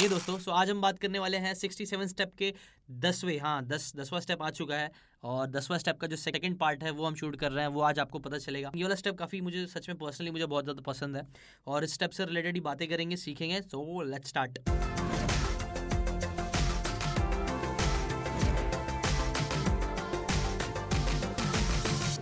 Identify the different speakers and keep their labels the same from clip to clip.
Speaker 1: ये दोस्तों सो आज हम बात करने वाले हैं 67 स्टेप के दसवें हाँ दस, दसवां स्टेप आ चुका है और दसवां स्टेप का जो सेकंड पार्ट है वो हम शूट कर रहे हैं, वो आज आपको पता चलेगा। ये वाला स्टेप काफ़ी मुझे, सच में पर्सनली मुझे बहुत ज़्यादा पसंद है और इस स्टेप से रिलेटेड ही बातें करेंगे, सीखेंगे so let's start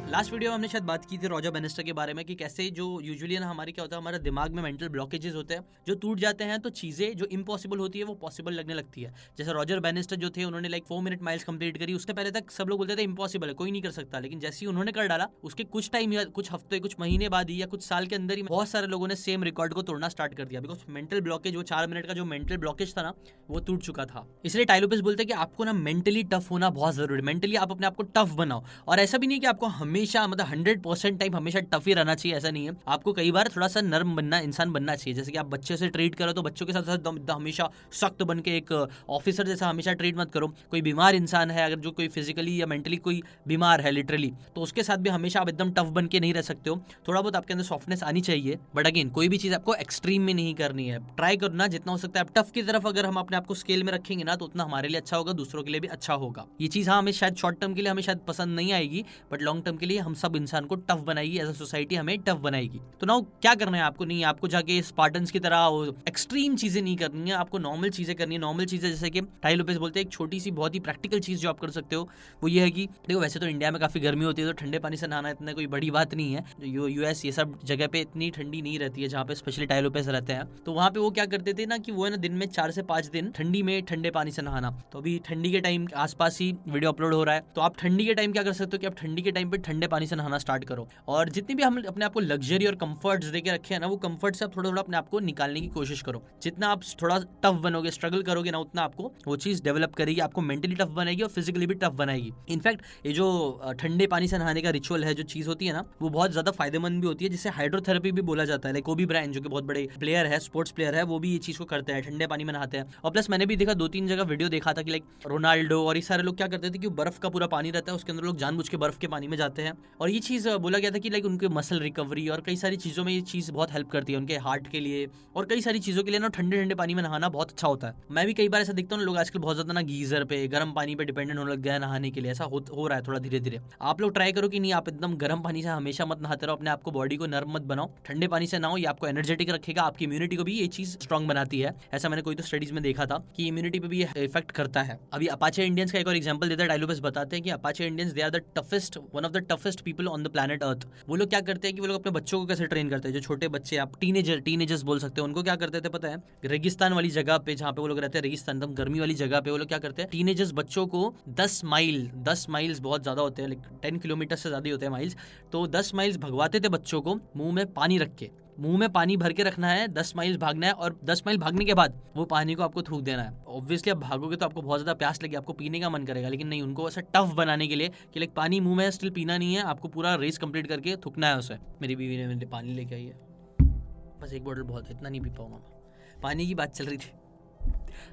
Speaker 1: last video में हमने शायद बात की थी रॉजर बेनिस्टर के बारे में कि कैसे जो यूजुअली ना हमारे क्या होता है, हमारे दिमाग में मेंटल ब्लॉकेजेस होते हैं, जो टूट जाते हैं तो चीज़ें जो इम्पॉसिबल होती है, वो पॉसिबल लगने लगती है। जैसे रॉजर बेनिस्टर जो थे, उन्होंने like four minute miles complete करी, उसके पहले तक सब लोग बोलते थे इम्पॉसिबल है, कोई नहीं कर सकता, लेकिन जैसे ही उन्होंने कर डाला, उसके कुछ टाइम या कुछ हफ़्ते, कुछ महीने बाद ही या कुछ साल के अंदर ही बहुत सारे लोगों ने सेम रिकॉर्ड को तोड़ना स्टार्ट कर दिया बिकॉज़ मेंटल ब्लॉकेज वो चार मिनट का जो मेंटल ब्लॉकेज था ना, वो टूट चुका था। इसलिए टाइलोपिस बोलते हैं कि आपको ना मेंटली टफ होना बहुत ज़रूरी है मेंटली आप अपने आप को टफ बनाओ, और ऐसा भी नहीं कि आपको हमेशा मतलब हंड्रेड परसेंट टाइम हमेशा टफ ही रहना चाहिए, ऐसा नहीं है। आपको कई बार थोड़ा सा नर्म बनना, इंसान बनना चाहिए। जैसे कि आप बच्चे से ट्रीट करो तो बच्चों के साथ साथ हमेशा सख्त बन के एक ऑफिसर जैसा हमेशा ट्रीट मत करो। कोई बीमार इंसान है, अगर जो कोई फिजिकली या मेंटली कोई बीमार है लिटरली तो उसके साथ भी हमेशा आप एकदम टफ बन के नहीं रह सकते हो। थोड़ा बहुत आपके अंदर सॉफ्टनेस आनी चाहिए बट अगेन कोई भी चीज़ आपको एक्सट्रीम में नहीं करनी है। ट्राई करना, जितना हो सकता है। आप टफ की तरफ़ अगर हम अपने आपको स्केल में रखेंगे ना तो उतना हमारे लिए अच्छा होगा, दूसरों के लिए भी अच्छा होगा। ये चीज़ हाँ हमें शायद शॉर्ट टर्म के लिए हमें शायद पसंद नहीं आएगी बट लॉन्ग टर्म के लिए हम सब इंसान को टफ बनाएगी एज अ सोसाइटी हमें टफ बनाएगी। तो नाउ क्या करना है आपको? नहीं, आपको जाके स्पार्टन्स की तरह एक्सट्रीम चीज़ें नहीं करनी है, आपको नॉर्मल चीज़ें करनी है। नॉर्मल चीज़ें जैसे कि टाई लोपेस बोलते हैं, एक छोटी सी बहुत ही प्रैक्टिकल चीज़ जो आप कर सकते हो, वो ये है कि, देखो वैसे तो इंडिया में काफ़ी गर्मी होती है तो ठंडे पानी से नहाना इतना कोई बड़ी बात नहीं है। यूएस ये सब जगह पे इतनी ठंडी नहीं रहती है, जहाँ पे स्पेशली टाइलोपेस रहते हैं। तो वहाँ पे वो क्या करते थे ना कि वो है ना दिन में चार से पाँच दिन ठंडी में ठंडे पानी से नहाना। तो अभी ठंडी के टाइम आसपास ही वीडियो अपलोड हो रहा है। तो आप ठंडी के टाइम क्या कर सकते हो कि आप ठंडी के टाइम पे ठंडे पानी से नहाना स्टार्ट करो। और जितनी भी हम अपने आपको लग्जरी और कंफर्ट्स देके रखे हैं ना, वो कंफर्ट से आप थोड़ा थोड़ा अपने आपको निकालने की कोशिश करो। जितना आप थोड़ा टफ बनोगे स्ट्रगल करोगे ना, उतना आपको वो चीज़ डेवलप करेगी, आपको मेंटली टफ बनाएगी और फिजिकली भी टफ बनाएगी। इनफैक्ट ये जो ठंडे पानी से नहाने का रिचुअल है, जो चीज़ होती है ना, वो बहुत ज़्यादा फ़ायदेमंद भी होती है, जिसे हाइड्रोथेरेपी भी बोला जाता है। लाइक कोबी ब्रांड जो कि बहुत बड़े प्लेयर है स्पोर्ट्स प्लेयर है, वो भी ये चीज़ को करते हैं, ठंडे पानी में नहाते हैं। और प्लस मैंने भी देखा दो तीन जगह वीडियो देखा था कि लाइक रोनाल्डो और ये सारे लोग क्या करते थे कि बर्फ़ का पूरा पानी रहता है, उसके अंदर लोग जानबूझ के बर्फ़ के पानी में जाते हैं। और ये चीज़ बोला गया था कि लाइक उनके मसल रिकवरी और कई सारी चीज़ों में ये चीज़ बहुत हेल्प करती है उनके हार्ट के लिए। और कई सारी चीज़ों के लिए ना ठंडे ठंडे पानी में नहाना बहुत अच्छा होता है। मैं भी कई बार ऐसा देखता हूँ लोग आजकल बहुत ज़्यादा ना गीजर पे गर्म पानी पे डिपेंडेंट होने लग गया नहाने के लिए। ऐसा हो, हो रहा है थोड़ा धीरे धीरे आप लोग ट्राई करो कि नहीं आप एकदम गर्म पानी से हमेशा मत नहाते रहो अपने आपको बॉडी को नर्म मत बनाओ। ठंडे पानी से नहाओ ये आपको एनर्जेटिक रखेगा आपकी इम्यूनिटी को भी ये चीज़ स्ट्रॉन्ग बनाती है। ऐसा मैंने कोई तो स्टडीज़ में देखा था कि इम्यूनिटी पर भी इफ़ेक्ट करता है। अभी अपाचे इंडियंस का एक और एग्ज़ाम्पल देता है डायलोबस बताते हैं कि Apache Indians they are the toughest one of the toughest people on the planet earth वो लोग क्या करते हैं कि वो लोग अपने बच्चों को कैसे ट्रेन करते हैं? जो छोटे बच्चे, आप टीनेजर टीनेजर्स बोल सकते हैं, उनको क्या करते थे पता है? रेगिस्तान वाली जगह पे जहाँ पे वो लोग रहते हैं, रेगिस्तान, एकदम गर्मी वाली जगह पे वो लोग क्या करते हैं? टीनेजर्स बच्चों को दस माइल दस माइल्स बहुत ज़्यादा होते हैं लाइक टेन किलोमीटर से ज़्यादा होते हैं माइल्स तो दस माइल्स भगवाते थे बच्चों को मुँह में पानी रख के। मुँह में पानी भर के रखना है, दस माइल भागना है और दस माइल भागने के बाद वो पानी को आपको थूक देना है। ऑब्वियसली आप भागोगे तो आपको बहुत ज़्यादा प्यास लगे आपको पीने का मन करेगा, लेकिन नहीं, उनको ऐसा टफ बनाने के लिए कि लाइक पानी मुँह में स्टिल पीना नहीं है, आपको पूरा रेस कंप्लीट करके थूकना है उसे। मेरी बीवी ने मेरे पानी लेके आई है। बस एक बॉटल बहुत है, इतना नहीं पी पाऊँगा पानी की बात चल रही थी।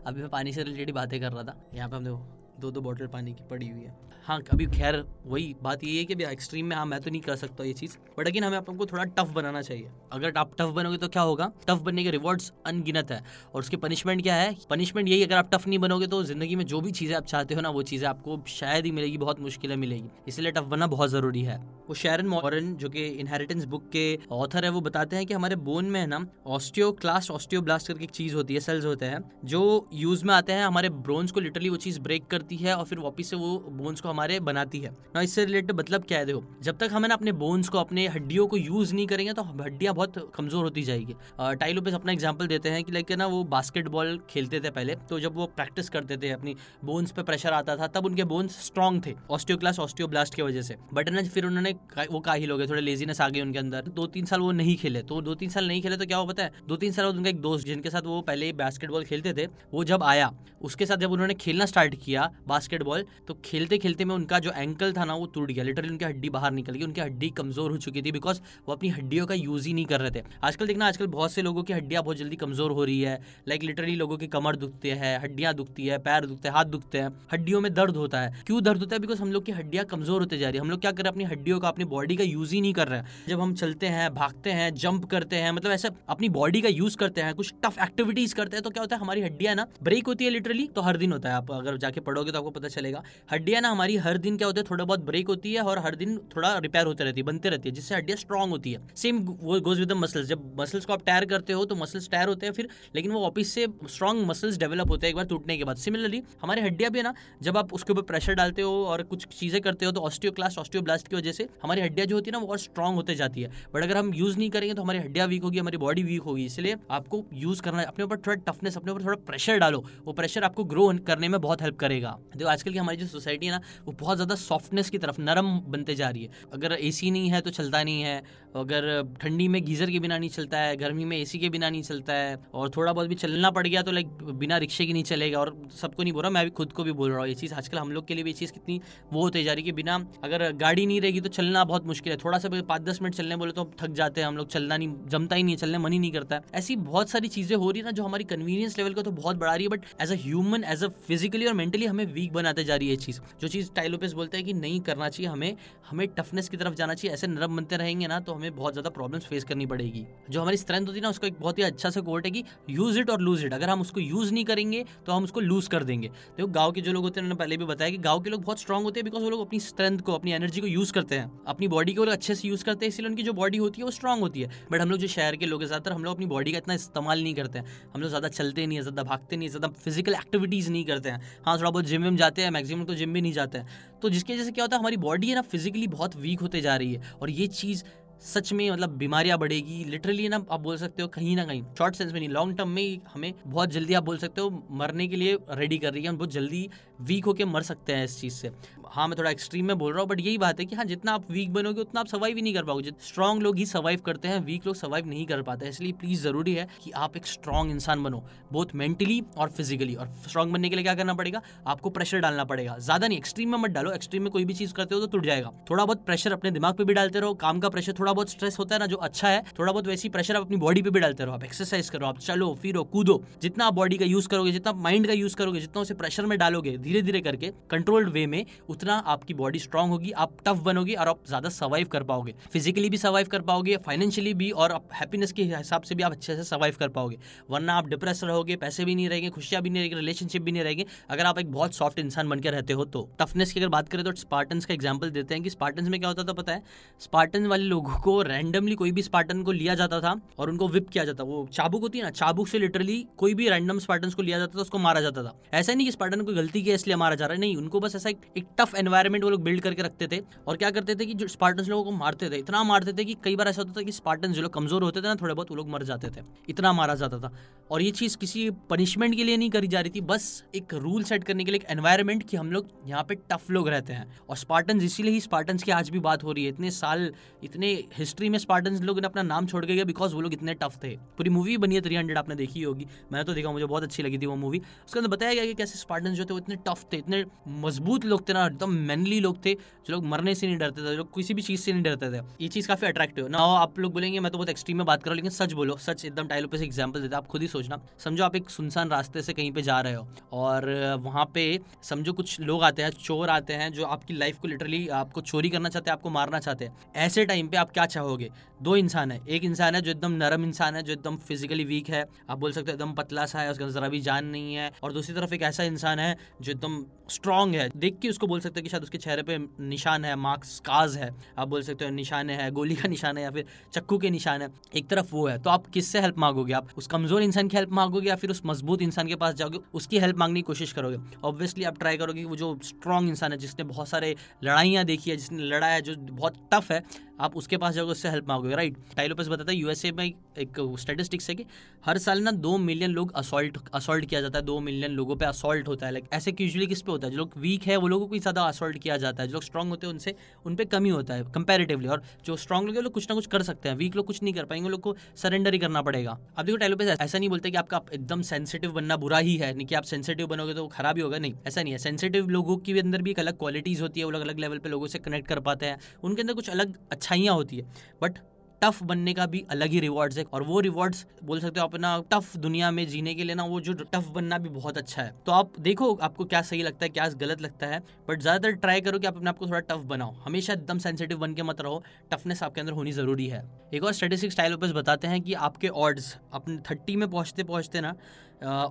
Speaker 1: अभी मैं पानी से रिलेटेड बातें कर रहा था। यहाँ पे हम देखो। दो दो बॉटल पानी की पड़ी हुई है। हाँ अभी खैर वही बात ये है कि अभी एक्सट्रीम में हाँ मैं तो नहीं कर सकता ये चीज़ बट अगेन हमें आपको थोड़ा टफ बनाना चाहिए। अगर आप टफ बनोगे तो क्या होगा? टफ बनने के रिवॉर्ड्स अनगिनत है, और उसकी पनिशमेंट क्या है? पनिशमेंट यही अगर आप टफ नहीं बनोगे तो ज़िंदगी में जो भी चीज़ें आप चाहते हो ना, वो चीज़ें आपको शायद ही मिलेगी, बहुत मुश्किलें मिलेगी। इसलिए टफ बनना बहुत ज़रूरी है। वो शेरन मॉरन जो कि इनहेरिटेंस बुक के ऑथर है, वो बताते हैं कि हमारे बोन में है ना ऑस्टियो क्लास्ट ऑस्टियो ब्लास्ट करके एक चीज़ होती है सेल्स होते हैं, जो यूज़ में आते हैं, हमारे ब्रोन्स को लिटरली वो चीज़ ब्रेक करती है और फिर वापिस से वो बोन्स को हमारे बनाती है। ना इससे रिलेटेड मतलब क्या है, देखो, जब तक हमें ना अपने बोन्स को, अपने हड्डियों को यूज़ नहीं करेंगे तो हड्डियाँ बहुत कमज़ोर होती जाएगी। टाइलो पे अपना एग्ज़ाम्पल देते हैं कि लाइक ना, वो बास्केटबॉल खेलते थे पहले तो जब वो प्रैक्टिस करते थे, अपनी बोन्स पे प्रेशर आता था, तब उनके bones strong osteoclast osteoblast ब्लास्ट की वजह से। बट ना, फिर उन्होंने वो काहिल हो गए, थोड़े लेजीनेस आ गई उनके अंदर। दो तीन साल वो नहीं खेले तो दो तीन साल नहीं खेले तो क्या हो पता है, दो तीन साल उनका एक दोस्त, जिनके साथ वो पहले बास्केटबॉल खेलते थे, वो जब आया, उसके साथ जब उन्होंने खेलना स्टार्ट किया बास्केटबॉल तो खेलते खेलते में उनका जो एंकल था ना, वो टूट गया। लिटरली उनकी हड्डी बाहर निकल गई, उनकी हड्डी कमज़ोर हो चुकी थी बिकॉज़ वो अपनी हड्डियों का यूज़ ही नहीं कर रहे थे। आजकल देखना, आजकल बहुत से लोगों की हड्डियाँ बहुत जल्दी कमज़ोर हो रही है। लाइक लिटरली लोगों की कमर दुखते हैं, हड्डियाँ दुखती है, पैर दुखते हैं, हाथ दुखते हैं। हड्डियों में दर्द होता है। क्यों दर्द होता है? बिकॉज़ हम लोग की हड्डियाँ कमज़ोर होते जा रही है। हम लोग क्या कर रहे हैं? अपनी हड्डियों का, अपनी बॉडी का यूज़ ही नहीं कर रहे हैं। जब हम चलते हैं, भागते हैं जंप करते हैं मतलब ऐसा अपनी बॉडी का यूज़ करते हैं, कुछ टफ एक्टिविटीज़ करते हैं तो क्या होता है? हमारी हड्डियाँ ना ब्रेक होती है लिटरली तो हर दिन होता है। आप अगर जाके पढ़ोगे तो आपको पता चलेगा। हड्डियाँ ना हमारी हर दिन क्या होता है, थोड़ा बहुत ब्रेक होती है और हर दिन थोड़ा रिपेयर होते रहती है, बनते रहती है, जिससे हड्डियाँ स्ट्रॉन्ग होती है। सेम वो गोज विद द मसल्स जब मसल्स को आप टायर करते हो तो मसल्स टायर होते हैं फिर, लेकिन वो वापिस से स्ट्रॉन्ग मसल्स डेवलप होते हैं एक बार टूटने के बाद। सिमिलरली हमारे हड्डियाँ भी ना, जब आप उसके ऊपर प्रेशर डालते हो और कुछ चीज़ें करते हो तो ऑस्टियोक्लास्ट ऑस्टियोब्लास्ट की वजह से हमारी हड्डियाँ जो होती है ना, वो और स्ट्रॉन्ग होते जाती है। बट अगर हम यूज़ नहीं करेंगे तो हमारी हड्डियाँ वीक होगी, हमारी बॉडी वीक होगी। इसलिए आपको यूज़ करना अपने ऊपर थोड़ा टफनेस अपने ऊपर थोड़ा प्रेशर डालो। वो प्रेशर आपको ग्रो करने में बहुत हेल्प करेगा। देखो, आजकल की हमारी जो सोसाइटी है ना, वो बहुत ज़्यादा सॉफ्टनेस की तरफ़, नरम बनते जा रही है। अगर एसी नहीं है तो चलता नहीं है। अगर ठंडी में गीज़र के बिना नहीं चलता है, गर्मी में एसी के बिना नहीं चलता है, और थोड़ा बहुत भी चलना पड़ गया तो लाइक बिना रिक्शे के नहीं चलेगा। और सबको नहीं बोल रहा मैं भी खुद को भी बोल रहा हूँ, ये चीज़ आजकल हम लोग के लिए भी ये चीज़ कितनी वो होती जा रही है कि बिना, अगर गाड़ी नहीं रहेगी तो चलना बहुत मुश्किल है। थोड़ा सा पाँच दस मिनट चलने बोले तो थक जाते हैं हम लोग, चलना नहीं, जमता ही नहीं चलने मन ही नहीं करता ऐसी बहुत सारी चीज़ें हो रही है ना, जो हमारी कन्वीनियंस लेवल को तो बहुत बढ़ा रही है but as a human as a physically और मेंटली हमें वीक बनाते जा रही है चीज़। जो चीज़ टाइलोपेस बोलते हैं कि नहीं करना चाहिए, हमें हमें टफनेस की तरफ़ जाना चाहिए, ऐसे नरम बनते रहेंगे ना तो हमें बहुत ज़्यादा प्रॉब्लम्स फेस करनी पड़ेगी। जो हमारी स्ट्रेंथ होती है ना, उसका एक बहुत ही अच्छा सा कोर्ट है कि यूज़ इट और लूज इट अगर हम उसको यूज़ नहीं करेंगे तो हम उसको लूज कर देंगे। देखो, गाँव के जो लोग होते हैं, उन्होंने पहले भी बताया कि गाँव के लोग बहुत स्ट्रॉन्ग होते हैं बिकॉज़ वो लोग अपनी स्ट्रेंथ को, अपनी एनर्जी को यूज़ करते हैं। अपनी बॉडी को अच्छे से यूज़ करते हैं, इसलिए उनकी जो बॉडी होती है, वो स्ट्रॉन्ग होती है। बट हम लोग जो शहर के लोग हैं, ज़्यादातर हम लोग अपनी बॉडी का इतना इस्तेमाल नहीं करते हैं। हम लोग ज़्यादा चलते नहीं है, ज़्यादा भागते नहीं है, ज़्यादा फ़िज़िकल एक्टिविटीज़ नहीं करते हैं। हाँ थोड़ा बहुत जिम विम जाते हैं मैक्सिमम तो जिम भी नहीं जाते हैं। तो जिसकी वजह से क्या होता है, हमारी बॉडी है ना फिजिकली बहुत वीक होते जा रही है और ये चीज़ सच में मतलब बीमारियाँ बढ़ेगी। लिटरली ना आप बोल सकते हो कहीं ना कहीं शॉर्ट सेंस में नहीं लॉन्ग टर्म में हमें बहुत जल्दी आप बोल सकते हो मरने के लिए रेडी कर रही है। हम बहुत जल्दी वीक होकर मर सकते हैं इस चीज़ से। हाँ मैं थोड़ा एक्सट्रीम में बोल रहा हूँ बट यही बात है कि हाँ जितना आप वीक बनोगे, उतना आप सर्वाइव ही नहीं कर पाओगे। स्ट्रॉन्ग लोग ही सर्वाइव करते हैं वीक लोग सर्वाइव नहीं कर पाते इसलिए प्लीज़ ज़रूरी है कि आप एक स्ट्रॉन्ग इंसान बनो बोथ मेंटली और फिजिकली और स्ट्रॉन्ग बनने के लिए क्या करना पड़ेगा? आपको प्रेशर डालना पड़ेगा। ज़्यादा नहीं एक्सट्रीम में मत डालो। एक्सट्रीम में कोई भी चीज़ करते हो तो टूट जाएगा। थोड़ा बहुत प्रेशर अपने दिमाग पर भी डालते रहो। काम का प्रेशर थोड़ा बहुत स्ट्रेस होता है ना, जो अच्छा है, थोड़ा बहुत वैसी प्रेशर आप अपनी बॉडी पे भी डालते रहो। आप एक्सरसाइज करो, आप चलो, फिरो, कूदो। जितना आप बॉडी का यूज़ करोगे, जितना माइंड का यूज़ करोगे, जितना उसे प्रेशर में डालोगे धीरे धीरे करके कंट्रोल्ड वे में, उतना आपकी बॉडी स्ट्रांग होगी, आप टफ बनोगे और आप ज़्यादा सर्वाइव कर पाओगे। फिजिकली भी सर्वाइव कर पाओगे फाइनेंशियली भी और आप हैप्पीनेस के हिसाब से भी आप अच्छे से सर्वाइव कर पाओगे। वरना आप डिप्रेस रहोगे, पैसे भी नहीं रहेंगे, खुशियाँ भी नहीं रहेगी रिलेशनशिप भी नहीं रहेगी। अगर आप एक बहुत सॉफ्ट इंसान बनकर रहते हो तो। टफनेस की अगर बात करें तो स्पार्टन्स का एग्ज़ाम्पल देते हैं कि स्पार्टन्स में क्या होता था पता है? स्पार्टन वाले लोगों को रैंडमली कोई भी स्पार्टन को लिया जाता था और उनको विप किया जाता वो चाबुक होती है ना, चाबुक से लिटरली कोई भी रैंडम स्पार्टन को लिया जाता था, उसको मारा जाता था। ऐसा नहीं कि स्पार्टन को गलती किया इसलिए मारा जा रहा है, नहीं, उनको बस ऐसा एक टफ एनवायरमेंट वो लोग बिल्ड करके रखते थे। और क्या करते थे कि जो स्पार्टन लोगों को मारते थे, इतना मारते थे कि कई बार ऐसा होता था कि स्पार्टन जो लोग कमज़ोर होते थे ना थोड़े बहुत वो लोग मर जाते थे। इतना मारा जाता था। और ये चीज़ किसी पनिशमेंट के लिए नहीं करी जा रही थी, बस एक रूल सेट करने के लिए, एक एनवायरमेंट कि हम लोग यहाँ पे टफ लोग रहते हैं। और स्पार्टन इसीलिए ही स्पार्टन की आज भी बात हो रही है। इतने साल, इतने हिस्ट्री में स्पार्टन लोग ने अपना नाम छोड़ के गया बिकॉज़ वो लोग इतने टफ थे। पूरी मूवी बनी है थ्री हंड्रेड आपने देखी होगी। मैंने तो देखा, मुझे बहुत अच्छी लगी थी वो मूवी उसके अंदर बताया गया कि कैसे स्पार्टन जो थे वो इतने टफ थे, इतने मज़बूत लोग थे ना एकदम मैनली लोग थे, जो लोग मरने से नहीं डरते थे लोग किसी भी चीज़ से नहीं डरते थे। ये चीज़ काफ़ी अट्रैक्टिव ना आप लोग बोलेंगे, मैं तो बहुत एक्सट्रीम में बात कर रहा हूँ, लेकिन सच बोलो, सच एकदम टाइलो पे से एग्ज़ाम्पल देते आप खुद ही सोचना। समझो, आप एक सुनसान रास्ते से कहीं पे जा रहे हो, और वहाँ पे समझो कुछ लोग आते हैं, चोर आते हैं, जो आपकी लाइफ को लिटरली आपको चोरी करना चाहते हैं, आपको मारना चाहते हैं। ऐसे टाइम पे आप क्या चाहोगे? दो इंसान है। एक इंसान है जो एकदम नरम इंसान है, जो एकदम फिजिकली वीक है। आप बोल सकते हो एकदम पतला सा है, उसका जरा भी जान नहीं है। और दूसरी तरफ़ एक ऐसा इंसान है, जो एकदम स्ट्रांग है। देख के उसको बोल सकते हो कि शायद उसके चेहरे पे निशान है मार्क्स काज है। आप बोल सकते हो निशान है, गोली का निशान है या फिर चक्कू के निशान है। एक तरफ़ वो है। तो आप किससे हेल्प मांगोगे? आप उस कमज़ोर इंसान की हेल्प मांगोगे या फिर उस मज़बूत इंसान के पास जाओगे? उसकी हेल्प मांगने की कोशिश करोगे। ऑब्वियसली आप ट्राई करोगे वो जो स्ट्रांग इंसान है, जिसने बहुत सारे लड़ाइयाँ देखी है, जिसने लड़ाया है, जो बहुत टफ है आप उसके पास जाओगे, उससे हेल्प मांगोगे राइट टाइलोपस बताता है यूएसए में एक स्टेटिस्टिक्स है कि हर साल ना दो मिलियन लोग असॉल्ट असॉल्ट किया जाता है, दो मिलियन लोगों पे असॉल्ट होता है। लाइक ऐसे यूजली किस पे होता है? जो लोग वीक है, वो लोगों को ज़्यादा असॉल्ट किया जाता है। जो लोग स्ट्रॉन्ग होते हैं, उनसे, उन पर कमी होता है कंपेरेटिवली और जो स्ट्रॉन्ग लोग हैं लोग कुछ ना कुछ कर सकते हैं। वीक लोग कुछ नहीं कर पाएँगे लोग को सरेंडर ही करना पड़ेगा। अब देखो टाइलोपस ऐसा नहीं बोलते कि आपका एकदम सेंसिटिव बनना बुरा ही है, नहीं कि आप सेंसिटिव बनोगे तो खराब ही होगा। नहीं, ऐसा नहीं है। सेंसिटिव लोगों के अंदर भी एक अलग क्वालिटीज़ होती है, वो अलग अलग लेवल पर लोगों से कनेक्ट कर पाते हैं। उनके अंदर कुछ अलग अच्छाइयाँ होती है बट टफ बनने का भी अलग ही रिवॉर्ड्स है, और वो रिवॉर्ड्स बोल सकते हो अपना टफ दुनिया में जीने के लिए ना, वो जो टफ बनना भी बहुत अच्छा है। तो आप देखो आपको क्या सही लगता है, क्या गलत लगता है बट ज़्यादातर ट्राई करो कि आप अपने आपको थोड़ा टफ बनाओ। हमेशा एकदम सेंसिटिव बन के मत रहो टफनेस आपके अंदर होनी ज़रूरी है। एक और स्टेटिस्टिक स्टाइल बताते हैं कि आपके ऑर्ड्स अपने थर्टी में पहुँचते पहुँचते ना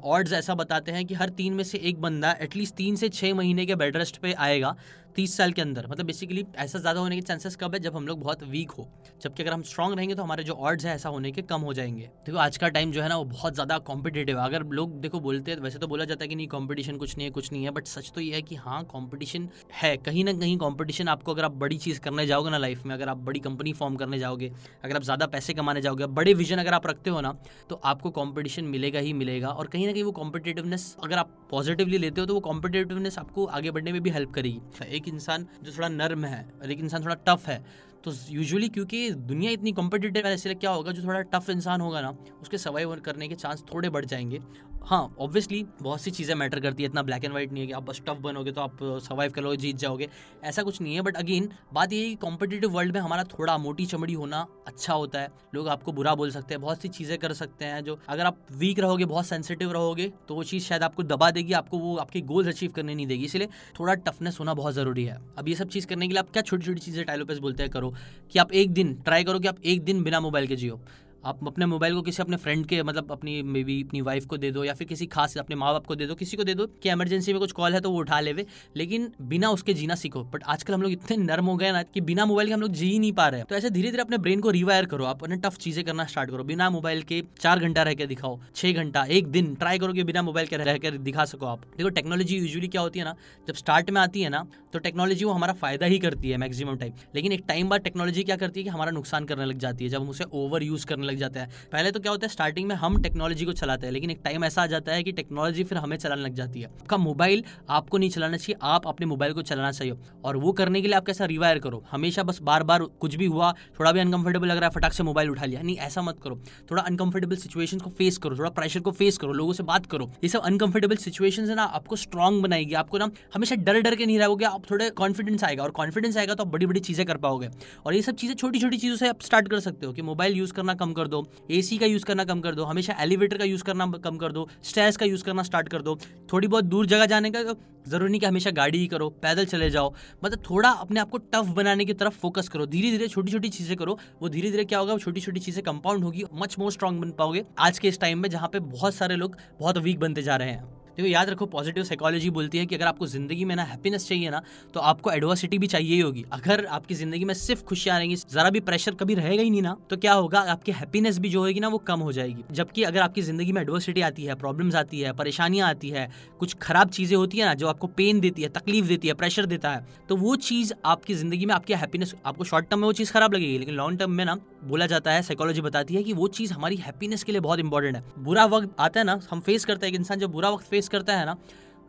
Speaker 1: ऑर्ड्स ऐसा बताते हैं कि हर तीन में से एक बंदा एटलीस्ट तीन से छः महीने के बेड रेस्ट पे आएगा तीस साल के अंदर। मतलब बेसिकली ऐसा ज़्यादा होने के चांसेस कब है? जब हम लोग बहुत वीक हो। जबकि अगर हम स्ट्रॉन्ग रहेंगे तो हमारे जो ऑर्ड्स है ऐसा होने के कम हो जाएँगे। देखो, आज का टाइम जो है ना, वो बहुत ज़्यादा कॉम्पिटेटिव है। अगर लोग देखो बोलते हैं, वैसे तो बोला जाता है कि नहीं कॉम्पिटिशन कुछ नहीं है, कुछ नहीं है बट सच तो ये है कि हाँ कॉम्पिटिशन है। कहीं ना कहीं कॉम्पिटिशन आपको अगर आप बड़ी चीज़ करने जाओगे ना लाइफ में, अगर आप बड़ी कंपनी फॉर्म करने जाओगे, अगर आप ज़्यादा पैसे कमाने जाओगे, बड़े विजन अगर आप रखते हो ना तो आपको कॉम्पिटिशन मिलेगा ही मिलेगा। और कहीं ना कहीं वो कॉम्पिटेटिवनेस अगर आप पॉजिटिवली लेते हो तो वो कॉम्पिटेटिवनेस आपको आगे बढ़ने में भी हेल्प करेगी। एक इंसान जो थोड़ा नर्म है और एक इंसान थोड़ा टफ है तो यूजुअली क्योंकि दुनिया इतनी कॉम्पिटेटिव है, इसलिए क्या होगा, जो थोड़ा टफ इंसान होगा ना, उसके सर्वाइव करने के चांस थोड़े बढ़ जाएँगे। हाँ ऑब्वियसली बहुत सी चीज़ें मैटर करती है। इतना ब्लैक एंड व्हाइट नहीं है कि आप बस टफ बनोगे तो आप सर्वाइव कर लोगे जीत जाओगे। ऐसा कुछ नहीं है बट अगेन बात ये है कॉम्पिटेटिव वर्ल्ड में हमारा थोड़ा मोटी चमड़ी होना अच्छा होता है। लोग आपको बुरा बोल सकते हैं, बहुत सी चीज़ें कर सकते हैं जो अगर आप वीक रहोगे, बहुत सेंसिटिव रहोगे तो वो चीज़ शायद आपको दबा देगी, आपको वो, आपके गोल्स अचीव करने नहीं देगी। इसलिए थोड़ा टफनेस होना बहुत ज़रूरी है। अब ये सब चीज़ करने के लिए आप क्या छोटी छोटी चीज़ें टाइलोपेस बोलते हैं, करो। कि आप एक दिन ट्राई करो कि आप एक दिन बिना मोबाइल के जियो। आप अपने मोबाइल को किसी अपने फ्रेंड के मतलब अपनी मे बी अपनी वाइफ को दे दो या फिर किसी खास अपने माँ बाप को दे दो, किसी को दे दो कि एमरजेंसी में कुछ कॉल है तो वो उठा लेवे। लेकिन बिना उसके जीना सीखो। बट आजकल हम लोग इतने नर्म हो गए ना कि बिना मोबाइल के हम लोग जी ही नहीं पा रहे हैं। तो ऐसे धीरे धीरे अपने ब्रेन को रिवायर करो। आप अपने टफ चीज़ें करना स्टार्ट करो। बिना मोबाइल के चार घंटा रह के दिखाओ, छह घंटा, एक दिन ट्राई करो कि बिना मोबाइल के रह कर दिखा सको आप। देखो टेक्नोलॉजी यूजली क्या होती है ना, जब स्टार्ट में आती है ना तो टेक्नोलॉजी वो हमारा फ़ायदा ही करती है मैक्सिमम टाइम लेकिन एक टाइम बाद टेक्नोलॉजी क्या करती है कि हमारा नुकसान करने लग जाती है। जब हम उसे ओवर यूज़ करने लग जाते हैं। पहले तो क्या होता है स्टार्टिंग में हम टेक्नोलॉजी को चलाते हैं, लेकिन एक टाइम ऐसा आ जाता है कि टेक्नोलॉजी फिर हमें चलाने लग जाती है। आपका मोबाइल आपको नहीं चलाना चाहिए, आप अपने मोबाइल को चलाना चाहिए। और वो करने के लिए आप कैसा रिवायर करो? हमेशा बस बार बार कुछ भी हुआ, थोड़ा भी अनकंफर्टेबल लग रहा है, फटाक से मोबाइल उठा लिया। नहीं, ऐसा मत करो। थोड़ा अनकंफर्टेबल सिचुएशन को फेस करो, थोड़ा प्रेशर को फेस करो, लोगों से बात करो। ये सब अनकंफर्टेबल सिचुएशन है ना, आपको स्ट्रॉन्ग बनाएगी, आपको ना हमेशा डर डर के नहीं रहोगे, आप थोड़े कॉन्फिडेंस आएगा। और कॉन्फिडेंस आएगा तो आप बड़ी बड़ी चीज़ें कर पाओगे। और ये सब चीज़ें छोटी छोटी चीज़ों से आप स्टार्ट कर सकते हो कि मोबाइल यूज़ करना कम कर। दो एसी का यूज़ करना कम कर दो, हमेशा एलिवेटर का यूज़ करना कम कर दो स्टेयर्स का यूज़ करना स्टार्ट कर दो। थोड़ी बहुत दूर जगह जाने का ज़रूरी नहीं कि हमेशा गाड़ी ही करो, पैदल चले जाओ। मतलब थोड़ा अपने आप को टफ बनाने की तरफ़ फोकस करो। धीरे धीरे छोटी छोटी चीज़ें करो, वो धीरे धीरे क्या होगा छोटी छोटी चीज़ें कंपाउंड होगी मच मोर स्ट्रांग बन पाओगे। आज के इस टाइम में जहाँ पे बहुत सारे लोग बहुत वीक बनते जा रहे हैं। देखो याद रखो पॉजिटिव साइकोलॉजी बोलती है कि अगर आपको ज़िंदगी में ना हैप्पीनेस चाहिए ना तो आपको एडवर्सिटी भी चाहिए ही होगी। अगर आपकी ज़िंदगी में सिर्फ़ खुशियाँ रहेंगी जरा भी प्रेशर कभी रहेगा ही नहीं ना तो क्या होगा? आपकी हैप्पीनेस भी जो होगी ना, वो कम हो जाएगी। जबकि अगर आपकी ज़िंदगी में एडवर्सिटी आती है प्रॉब्लम्स आती है, परेशानियाँ आती है, कुछ खराब चीज़ें होती है ना, जो आपको पेन देती है, तकलीफ़ देती है प्रेशर देता है तो वो चीज़ आपकी ज़िंदगी में आपकी हैप्पीनेस आपको शॉर्ट टर्म में वो चीज़ खराब लगेगी, लेकिन लॉन्ग टर्म में ना बोला जाता है साइकोलॉजी बताती है कि वो चीज़ हमारी हैप्पीनेस के लिए बहुत इंपॉर्टेंट है। बुरा वक्त आता है ना, हम फेस करते हैं, एक इंसान जब बुरा वक्त फेस करता है ना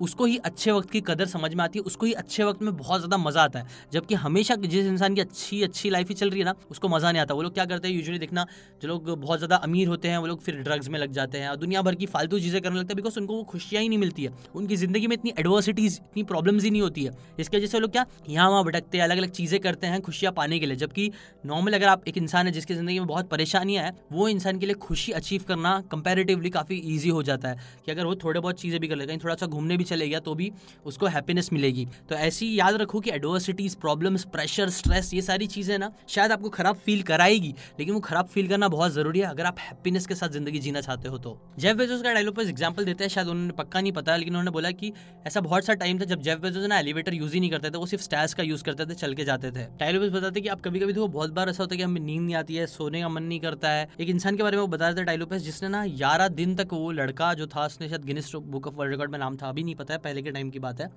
Speaker 1: उसको ही अच्छे वक्त की कदर समझ में आती है, उसको ही अच्छे वक्त में बहुत ज़्यादा मज़ा आता है। जबकि हमेशा जिस इंसान की अच्छी अच्छी लाइफ ही चल रही है ना, उसको मज़ा नहीं आता। वो लोग क्या करते हैं यूजुअली देखना, जो लोग बहुत ज़्यादा अमीर होते हैं, वो लोग फिर ड्रग्स में लग जाते हैं और दुनिया भर की फालतू चीज़ें करने लगते हैं बिकॉज़ उनको वो खुशियाँ ही नहीं मिलती है। उनकी ज़िंदगी में इतनी एडवर्सिटीज़ इतनी प्रॉब्लम्स ही नहीं होती है। इसकी वजह से लोग क्या, यहाँ वहाँ भटकते हैं अलग अलग चीज़ें करते हैं खुशियाँ पाने के लिए। जबकि नॉर्मल अगर आप एक इंसान है जिसकी ज़िंदगी में बहुत परेशानियाँ हैं, वो इंसान के लिए खुशी अचीव करना कंपेरेटिवली काफ़ी ईजी हो जाता है कि अगर वो थोड़े बहुत चीज़ें भी कर ले कहीं थोड़ा सा घूमने भी चले गया तो भी उसको हैप्पीनेस मिलेगी। तो ऐसी याद रखो कि एडवर्सिटीज प्रॉब्लम्स प्रेशर स्ट्रेस ये सारी चीज़ें ना शायद आपको खराब फील कराएगी, लेकिन वो खराब फील करना बहुत ज़रूरी है। अगर आप हैप्पीनेस के साथ ज़िंदगी जीना चाहते हो तो। जेफ बेजोस का डायलॉग पर एग्ज़ाम्पल देते हैं, शायद उन्होंने पक्का नहीं पता, लेकिन उन्होंने बोला कि ऐसा बहुत सा टाइम था जब जेफ बेजोस ना एलिवेटर यूज़ ही नहीं करते थे, वो सिर्फ़ स्टैस का यूज़ करते थे, चल के जाते थे। टाइलोबस बताते कि आप कभी कभी तो बहुत बार ऐसा होता है कि हमें नींद नहीं आती है, सोने का मन नहीं करता है। एक इंसान के बारे में वो बता रहे थे टाइलोपस जिसने ना ग्यारह दिन तक वो लड़का जो था, उसने शायद Guinness book of world record में नाम था, अभी नहीं पता है पहले के टाइम की बात है।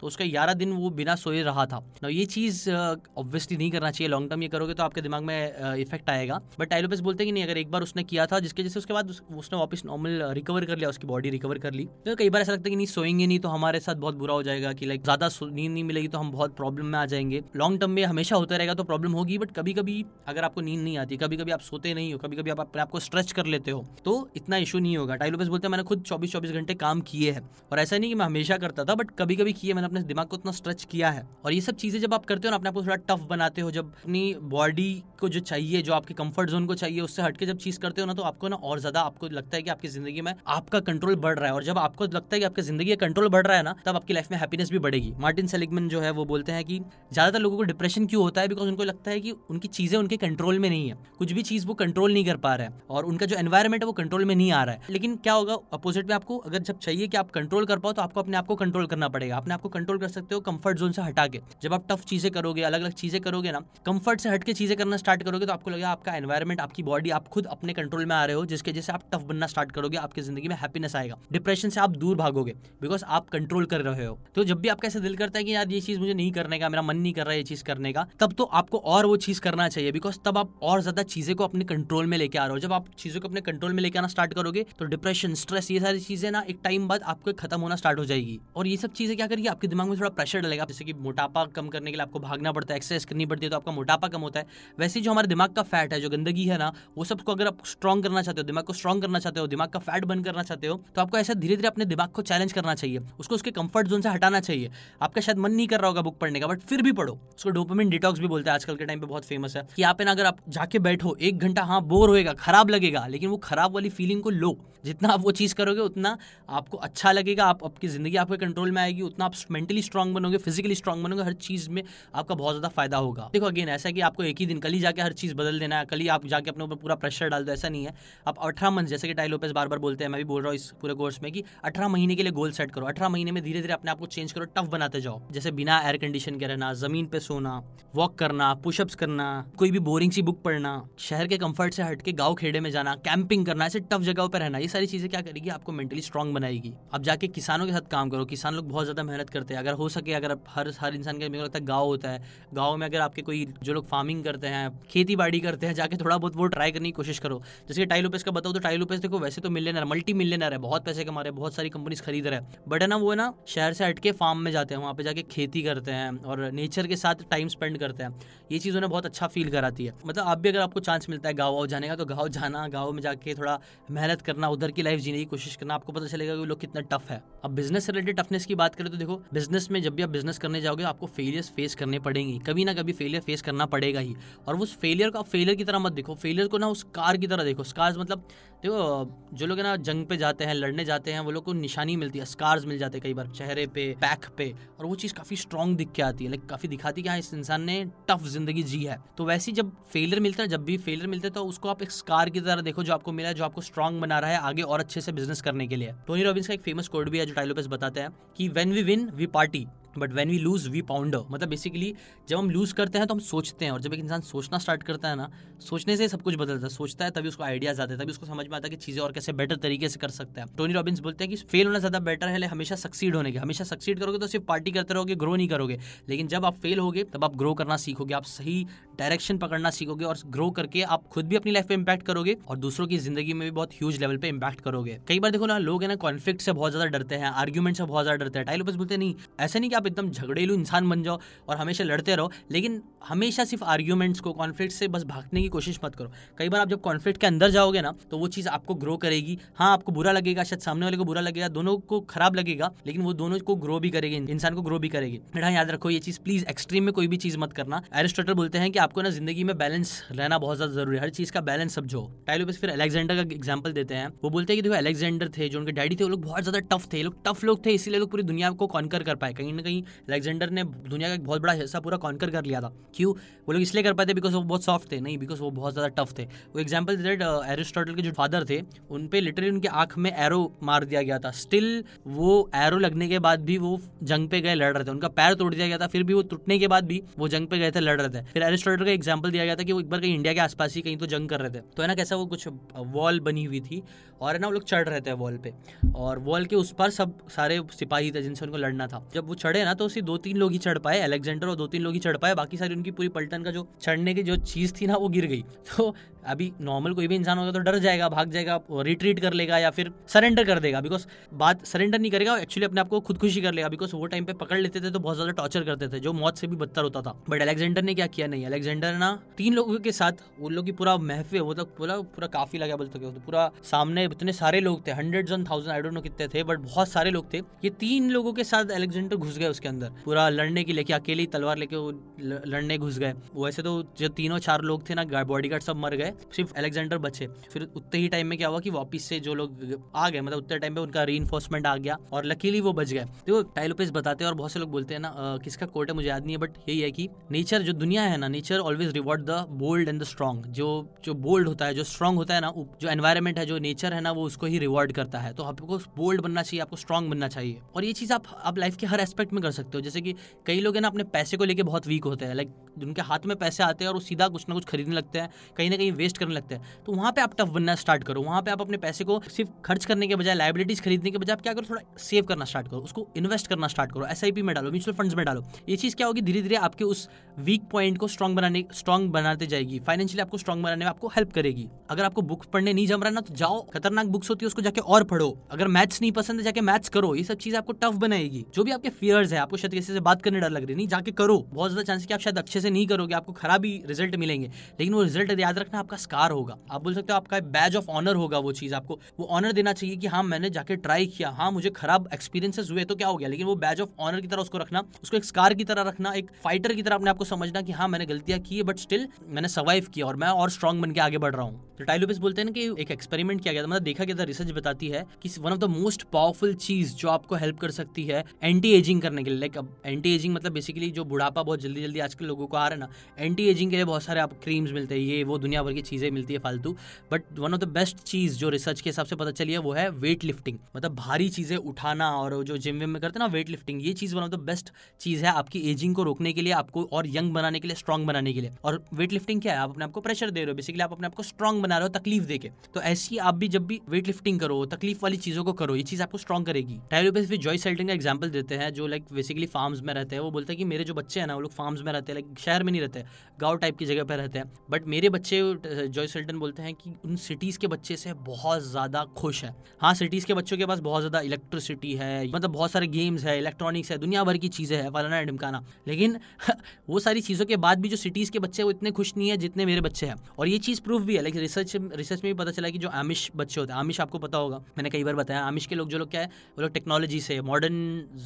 Speaker 1: तो उसका ग्यारह दिन वो बिना सोए रहा था। ना ये चीज़ ऑब्वियसली नहीं करना चाहिए। लॉन्ग टर्म ये करोगे तो आपके दिमाग में इफ़ेक्ट आएगा। बट टाइलोपेस बोलते हैं कि नहीं, अगर एक बार उसने किया था, जिसके जैसे उसके बाद उसने वापस नॉर्मल रिकवर कर लिया, उसकी बॉडी रिकवर कर ली। तो कई बार ऐसा लगता है कि नहीं, सोएँगे नहीं तो हमारे साथ बहुत बुरा हो जाएगा कि लाइक ज़्यादा नींद नहीं मिलेगी तो हम बहुत प्रॉब्लम में आ जाएँगे। लॉन्ग टर्म में हमेशा होता रहेगा तो प्रॉब्लम होगी बट कभी कभी अगर आपको नींद नहीं आती कभी कभी आप सोते नहीं हो कभी कभी आप अपने आपको स्ट्रेच कर लेते हो तो इतना इशू नहीं होगा। टाइलोपेस बोलते हैं, मैंने खुद चौबीस चौबीस घंटे काम किए हैं। और ऐसा नहीं कि मैं हमेशा करता था बट कभी कभी किए, मैंने अपने दिमाग को इतना स्ट्रेच किया है। और ये सब चीज़ें जब आप करते हो ना, अपने आपको थोड़ा टफ बनाते हो, जब अपनी बॉडी को जो चाहिए, जो आपके कंफर्ट जोन को चाहिए, उससे हटके जब चीज़ करते हो ना तो आपको ना और ज़्यादा आपको लगता है कि आपकी ज़िंदगी में आपका कंट्रोल बढ़ रहा है। और जब आपको लगता है कि आपकी ज़िंदगी का कंट्रोल बढ़ रहा है ना, तब आपकी लाइफ में हैप्पीनेस भी बढ़ेगी। मार्टिन सेलिगमन जो है, वो बोलते हैं कि ज़्यादातर लोगों को डिप्रेशन क्यों होता है? बिकॉज़ उनको लगता है कि उनकी चीज़ें उनके कंट्रोल में नहीं है। कुछ भी चीज़ वो कंट्रोल नहीं कर पा रहा और उनका जो एनवायरमेंट है, वो कंट्रोल में नहीं आ रहा है। लेकिन क्या होगा अपोजिट में आपको अगर जब चाहिए कि आप कंट्रोल कर पाओ तो आपको अपने आप को कंट्रोल करना पड़ेगा। अपने आप को कंट्रोल कर सकते हो कंफर्ट जोन से हटा के। जब आप टफ चीज़ें करोगे अलग अलग चीज़ें करोगे ना कंफर्ट से हटके चीज़ें करना स्टार्ट करोगे तो आपको लगेगा आपका एनवायरमेंट आपकी बॉडी आप खुद अपने कंट्रोल में आ रहे हो, जिसके जैसे आप टफ बनना स्टार्ट करोगे, आपकी ज़िंदगी में हैप्पीनेस आएगा। डिप्रेशन से आप दूर भागोगे बिकॉज़ आप कंट्रोल कर रहे हो। तो जब भी आपका ऐसा दिल करता है कि यार ये चीज़ मुझे नहीं करने का, मेरा मन नहीं कर रहा है ये चीज़ करने का, तब तो आपको और वो चीज़ करना चाहिए बिकॉज़ तब आप और ज़्यादा चीज़ें को अपने कंट्रोल में लेके आ रहे हो। जब आप चीज़ों को अपने कंट्रोल में लेके आना स्टार्ट करोगे तो डिप्रेशन स्ट्रेस ये सारी चीज़ें ना, एक टाइम बाद आपको खत्म होना स्टार्ट हो जाएगी। और ये सब चीज़ें क्या करेगी? आपके दिमाग में थोड़ा प्रेशर डलेगा। जैसे कि मोटापा कम करने के लिए आपको भागना पड़ता है एक्सरसाइज करनी पड़ती है तो आपका मोटापा कम होता है। वैसे जो हमारे दिमाग का फैट है, जो गंदगी है ना, वो सबको अगर आप स्ट्रॉन्ग करना चाहते हो, दिमाग को स्ट्रॉन्ग करना चाहते हो, दिमाग का फैट बंद करना चाहते हो तो आपको ऐसा धीरे धीरे अपने दिमाग को चैलेंज करना चाहिए। उसको उसके कंफर्ट जोन से हटाना चाहिए। आपका शायद मन नहीं कर रहा होगा बुक पढ़ने का बट फिर भी पढ़ो। उसको डोपामिन डिटॉक्स भी बोलते हैं, आजकल के टाइम पे बहुत फ़ेमस है कि आप अगर आप जाके बैठो, एक घंटा हाँ बोर होएगा, खराब लगेगा, लेकिन वो खराब वाली फीलिंग को लो। जितना आप वो चीज़ करोगे, उतना आपको अच्छा लगेगा, आप, आपकी ज़िंदगी आपके कंट्रोल में आएगी, उतना आप मेंटली स्ट्रांग बनोगे फिजिकली स्ट्रांग बनोगे, हर चीज़ में आपका बहुत ज़्यादा फ़ायदा होगा। देखो अगेन ऐसा कि आपको एक ही दिन, कल ही जाके हर चीज़ बदल देना है, कल ही आप जाके अपने ऊपर पूरा प्रेशर डाल दो, ऐसा नहीं है। आप अठारह मंथ जैसे कि टाइलोपेस बार बार बोलते हैं, मैं भी बोल रहा हूँ इस पूरे कोर्स में कि अठारह महीने के लिए गोल सेट करो। अठारह महीने में धीरे धीरे अपने आप को चेंज करो टफ बनाते जाओ। जैसे बिना एयर कंडीशन के रहना, ज़मीन पे सोना वॉक करना पुशअप्स करना, कोई भी बोरिंग सी बुक पढ़ना, शहर के कंफर्ट से हट के गाँव खेड़े में जाना कैंपिंग करना, ऐसे टफ जगह पर रहना, ये सारी चीज़ें क्या करेगी, आपको मेंटली स्ट्रांग बनाएगी। अब जाके किसानों के साथ काम करो, किसान लोग बहुत ज़्यादा मेहनत करते हैं। अगर हो सके, अगर हर हर इंसान का मेरे को लगता है गाँव होता है। गाँव में अगर आपके कोई जो लोग फ़ार्मिंग करते हैं खेती बाड़ी करते हैं, जाके थोड़ा बहुत वो ट्राई करने की कोशिश करो। जैसे टाइलोपेस का बताओ तो टाइलोपेस देखो, वैसे तो मिलियनर मल्टी मिलियनर है, बहुत पैसे कमा रहे हैं, बहुत सारी कंपनीज़ खरीद रहे हैं। बट है ना, वो है ना, शहर से हटके फार्म में जाते हैं, वहाँ पे जाके खेती करते हैं और नेचर के साथ टाइम स्पेंड करते हैं। ये चीज़ उन्हें बहुत अच्छा फील कराती है। मतलब आप भी अगर आपको चांस मिलता है गाँव जाने का तो गाँव जाना, गाँव में जाके थोड़ा मेहनत करना, उधर की लाइफ जीने की कोशिश करना, आपको पता चलेगा कि लोग कितना टफ है। अब बिज़नेस रिलेटेड टफनेस की बात करें तो देखो बिज़नेस में जब भी आप बिज़नेस करने जाओगे, आपको फेलियर्स फेस करने पड़ेंगे। कभी ना कभी फेलियर फेस करना पड़ेगा ही। और उस फेलियर को आप फेलियर की तरह मत देखो। फेलियर को ना उस कार की तरह देखो। स्कार्स मतलब देखो, जो लोग ना, जंग पे जाते हैं, लड़ने जाते हैं, वो लोग को निशानी मिलती है। स्कार्स मिल जाते हैं कई बार, चेहरे पे बैक पे। और वो चीज़ काफ़ी स्ट्रॉन्ग दिख के आती है। लाइक काफ़ी दिखाती है कि हाँ इस इंसान ने टफ ज़िंदगी जी है। तो वैसे जब फेलियर मिलता है, जब भी फेलियर मिलता है तो उसको आप एक स्कार की तरह देखो, जो आपको मिला है जो आपको स्ट्रॉन्ग बना रहा है आगे और अच्छे से बिज़नेस करने के लिए। टोनी रॉबिन्स का एक फ़ेमस कोड भी है, जो टाइलोपेस बताते हैं कि when we win we party but when we lose we ponder मतलब बेसिकली जब हम लूज करते हैं तो हम सोचते हैं और जब एक इंसान सोचना स्टार्ट करता है ना सोचने से सब कुछ बदलता है। सोचता है, तभी उसको आइडियाज़ आते हैं, तभी उसको समझ में आता है कि चीज़ें और कैसे बेटर तरीके से कर सकते हैं। टोनी रॉबिन्स बोलते हैं कि फेल होना ज़्यादा बेटर है हमेशा सक्सीड होने के। हमेशा सक्सीड करोगे तो सिर्फ़ पार्टी करते रहोगे ग्रो नहीं करोगे। लेकिन जब आप फेल होगे, तब आप ग्रो करना सीखोगे, आप सही डायरेक्शन पकड़ना सीखोगे और ग्रो करके आप खुद भी अपनी लाइफ पे इम्पैक्ट करोगे और दूसरों की ज़िंदगी में भी बहुत ह्यूज लेवल पे इम्पैक्ट करोगे। कई बार देखो ना, लोग है ना कॉन्फ्लिक्ट से बहुत ज़्यादा डरते हैं आर्ग्यूमेंट से बहुत ज़्यादा डरते हैं। टाइलोपस बोलते नहीं, ऐसा नहीं कि आप एकदम झगड़ेलू इंसान बन जाओ और हमेशा लड़ते रहो। लेकिन हमेशा सिर्फ़ आर्ग्यूमेंट्स को कॉन्फ्लिक्ट से बस भागने की कोशिश मत करो। कई बार आप जब कॉन्फ्लिक्ट के अंदर जाओगे ना तो वो चीज़ आपको ग्रो करेगी। हाँ आपको बुरा लगेगा, शायद सामने वाले को बुरा लगेगा, दोनों को खराब लगेगा, लेकिन वो दोनों को ग्रो भी करेगी, इंसान को ग्रो भी करेगी। बेटा याद रखो, ये चीज़ प्लीज़ एक्सट्रीम में कोई भी चीज़ मत करना। एरिस्टोटल बोलते हैं कि आपको ना ज़िंदगी में बैलेंस रहना बहुत ज़्यादा ज़रूरी है। हर चीज़ का बैलेंस समझो टाइलोपस फिर अलेक्जेंडर का एग्ज़ाम्पल देते हैं। वो बोलते हैं कि देखो अलेक्जेंडर थे जो उनके डैडी थे, वो लोग बहुत ज़्यादा टफ थे। लोग टफ लोग थे, इसीलिए लोग पूरी दुनिया को कॉन्कर कर पाए। कहीं ना कहीं अलेक्जेंडर ने दुनिया का एक बहुत बड़ा हिस्सा पूरा कॉन्कर कर लिया था। क्यों? वो लोग इसलिए कर पाते बिकॉज़ वो बहुत सॉफ्ट थे। नहीं बिकॉज़ बिकॉज़ वो बहुत ज़्यादा टफ थे। वो एग्ज़ाम्पल दैट एरिस्टोटल के जो फादर थे उन पे लिटरली उनके आँख में एरो मार दिया गया था। स्टिल वो एरो लगने के बाद भी वो जंग पे गए, लड़ रहे थे। उनका पैर तोड़ दिया गया था, फिर भी वो टूटने के बाद भी वो जंग पे गए थे, लड़ रहे थे। फिर एरिस्टोटल का एग्ज़ाम्पल दिया गया था कि वो एक बार कहीं इंडिया के आसपास ही कहीं तो जंग कर रहे थे। तो है ना, कैसा वो कुछ वॉल बनी हुई थी और है ना, वो लोग चढ़ रहे थे वॉल पे। और वॉल के उस पर सब सारे सिपाही थे जिनसे उनको लड़ना था। जब वो चढ़े ना तो सिर्फ़ दो तीन लोग ही चढ़ पाए। अलेक्जेंडर और दो तीन लोग ही चढ़ पाए। बाकी सारी उनकी पूरी पलटन का जो चढ़ने की जो चीज़ थी ना, वो गिर गई। तो अभी नॉर्मल कोई भी इंसान होगा तो डर जाएगा, भाग जाएगा रिट्रीट कर लेगा या फिर सरेंडर कर देगा। बिकॉज़ बात सरेंडर नहीं करेगा एक्चुअली अपने आप को खुदकुशी कर लेगा। बिकॉज़ वो टाइम पे पकड़ लेते थे तो बहुत ज़्यादा टॉर्चर करते थे, जो मौत से भी बदतर होता था। बट अलेक्जेंडर ने क्या किया? नहीं अलेक्जेंडर ना तीन लोगों के साथ, उन लोग की पूरा महफिल, वो तक पूरा पूरा काफ़ी लगा बोलते तो पूरा सामने इतने सारे लोग थे hundred and thousand I don't know कितने थे बट बहुत सारे लोग थे। ये तीन लोगों के साथ अलेक्जेंडर घुस गए उसके अंदर। पूरा लड़ने के लेके अकेले तलवार लेके वो लड़ने घुस गए। वैसे तो जो तीनों चार लोग थे ना बॉडी गार्ड सब मर गए, सिर्फ़ अलेक्जेंडर बचे। फिर उतने ही टाइम में क्या हुआ कि वापिस से जो लोग आ गए मतलब उतने टाइम पे उनका री आ गया और लकीली वो बच गए। तो टाइलोपेस बताते हैं और बहुत से लोग बोलते हैं ना किसका कोर्ट है मुझे याद नहीं है बट यही है कि नेचर जो दुनिया है ना nature always reward the bold and the strong जो जो बोल्ड होता है, जो स्ट्रॉन्ग होता है ना जो एनवायरमेंट है, जो नेचर है ना, वो उसको ही रिवॉर्ड करता है। तो आपको बोल्ड बनना चाहिए, आपको स्ट्रॉन्ग बनना चाहिए। और ये चीज़ आप आप लाइफ के हर एस्पेक्ट में कर सकते हो। जैसे कि कई लोग है ना, अपने पैसे को लेकर बहुत वीक होते हैं लाइक उनके हाथ में पैसे आते हैं और वो सीधा कुछ ना कुछ खरीदने लगते हैं, कहीं ना कहीं वेस्ट करने लगते हैं। तो वहाँ पे आप टफ बनना स्टार्ट करो। वहाँ पे आप अपने पैसे को सिर्फ़ खर्च करने के बजाय लाइबिलिटीज खरीदने के बजाय आप क्या करो, थोड़ा सेव करना स्टार्ट करो। उसको इन्वेस्ट करना स्टार्ट करो। एसआईपी में डालो म्यूचुअल फंड्स में डालो। ये चीज़ क्या होगी धीरे धीरे आपके उस वीक पॉइंट को स्ट्रॉन्ग बनाने स्ट्रॉन्ग बनाते जाएगी। फाइनेंशियली आपको स्ट्रॉन्ग बनाने में आपको हेल्प करेगी। अगर आपको बुक्स पढ़ने नहीं जम रहा ना तो जाओ, खतरनाक बुक्स होती है, उसको जाके और पढ़ो। अगर मैथ्स नहीं पसंद है, जाके मैथ्स करो। ये सब चीज़ आपको टफ बनाएगी। जो भी आपके फियर्स है, आपको शायद किसी से बात करने डर लग रही नहीं, जाके करो। बहुत ज़्यादा चांस कि आप शायद अच्छे से नहीं करोगे, आपको खराब ही रिज़ल्ट मिलेंगे। लेकिन वो रिज़ल्ट याद रखना आपका स्कार होगा। आप बोल सकते हो आपका बैज ऑफ़ ऑनर होगा वो चीज़ आपको। वो ऑनर देना चाहिए कि हाँ मैंने जाके ट्राई किया। हाँ मुझे खराब एक्सपीरियंसेस हुए तो क्या हो गया? लेकिन वो बैज ऑफ़ ऑनर की तरह उसको रखना, उसको एक स्कार की तरह रखना, एक फाइटर की तरह अपने आपको समझना कि हाँ मैंने गलतियाँ की है बट स्टिल मैंने सर्वाइव किया और मैं और स्ट्रॉन्ग बन के आगे बढ़ रहा हूँ। तो टाइलोपिस बोलते हैं कि एक एक्सपेरिमेंट किया गया था मतलब देखा गया था रिसर्च बताती है कि one of the most powerful चीज़ जो आपको हेल्प कर सकती है एंटी एजिंग करने के लिए। लाइक एंटी एजिंग मतलब बेसिकली जो बुढ़ापा बहुत जल्दी जल्दी आजकल लोगों को आ रहा है ना। एंटी एजिंग के लिए बहुत सारे आप क्रीम्स मिलते हैं, ये, वो दुनिया भर की चीज़ें मिलती है फालतू। But one of the best चीज़ जो रिसर्च के हिसाब से पता चली है, वो है वेट लिफ्टिंग मतलब भारी चीज़ें उठाना और जो जिम विम में करते ना वेट लिफ्टिंग ये चीज़ वन ऑफ़ द बेस्ट चीज़ है आपकी एजिंग को रोकने के लिए, आपको और यंग बनाने के लिए स्ट्रॉन्ग बनाने के लिए। और वेट लिफ्टिंग क्या है? आप अपने आपको प्रेशर दे रहे हो बेसिकली आप अपने आपको स्ट्रॉन्ग बना रहे हो, तकलीफ़ देके तो ऐसी आप भी जब भी वेट लिफ्टिंग करो, तकलीफ़ वाली चीज़ों को करो, ये चीज़ आपको स्ट्रॉन्ग करेगी। टाइलोपेस फिर जॉय सेल्टिंग का एग्ज़ाम्पल देते हैं, जो लाइक बेसिकली फार्म्स में रहते हैं, वो बोलते हैं कि मेरे जो बच्चे हैं ना, वो लोग फार्म्स में रहते हैं लाइक शहर में नहीं रहते गाँव टाइप की जगह पर रहते हैं। बट मेरे बच्चे जॉय सेल्टन बोलते हैं कि उन सिटीज़ के बच्चे से बहुत ज़्यादा खुश है। हाँ सिटीज़ के बच्चों के पास बहुत ज़्यादा इलेक्ट्रिसिटी है मतलब बहुत सारे गेम्स है इलेक्ट्रॉनिक्स है, दुनिया भर की चीज़ें है, फलाना ढिमकाना लेकिन वो सारी चीज़ों के बाद भी जो सिटीज़ के बच्चे वो इतने खुश नहीं है जितने मेरे बच्चे हैं। और ये चीज़ प्रूफ भी है लेकिन रिसर्च रिसर्च में भी पता चला कि जो आमिश बच्चे होते हैं आमिश आपको पता होगा, मैंने कई बार बताया आमिश के लोग जो लोग क्या है, वो लोग टेक्नोलॉजी से मॉडर्न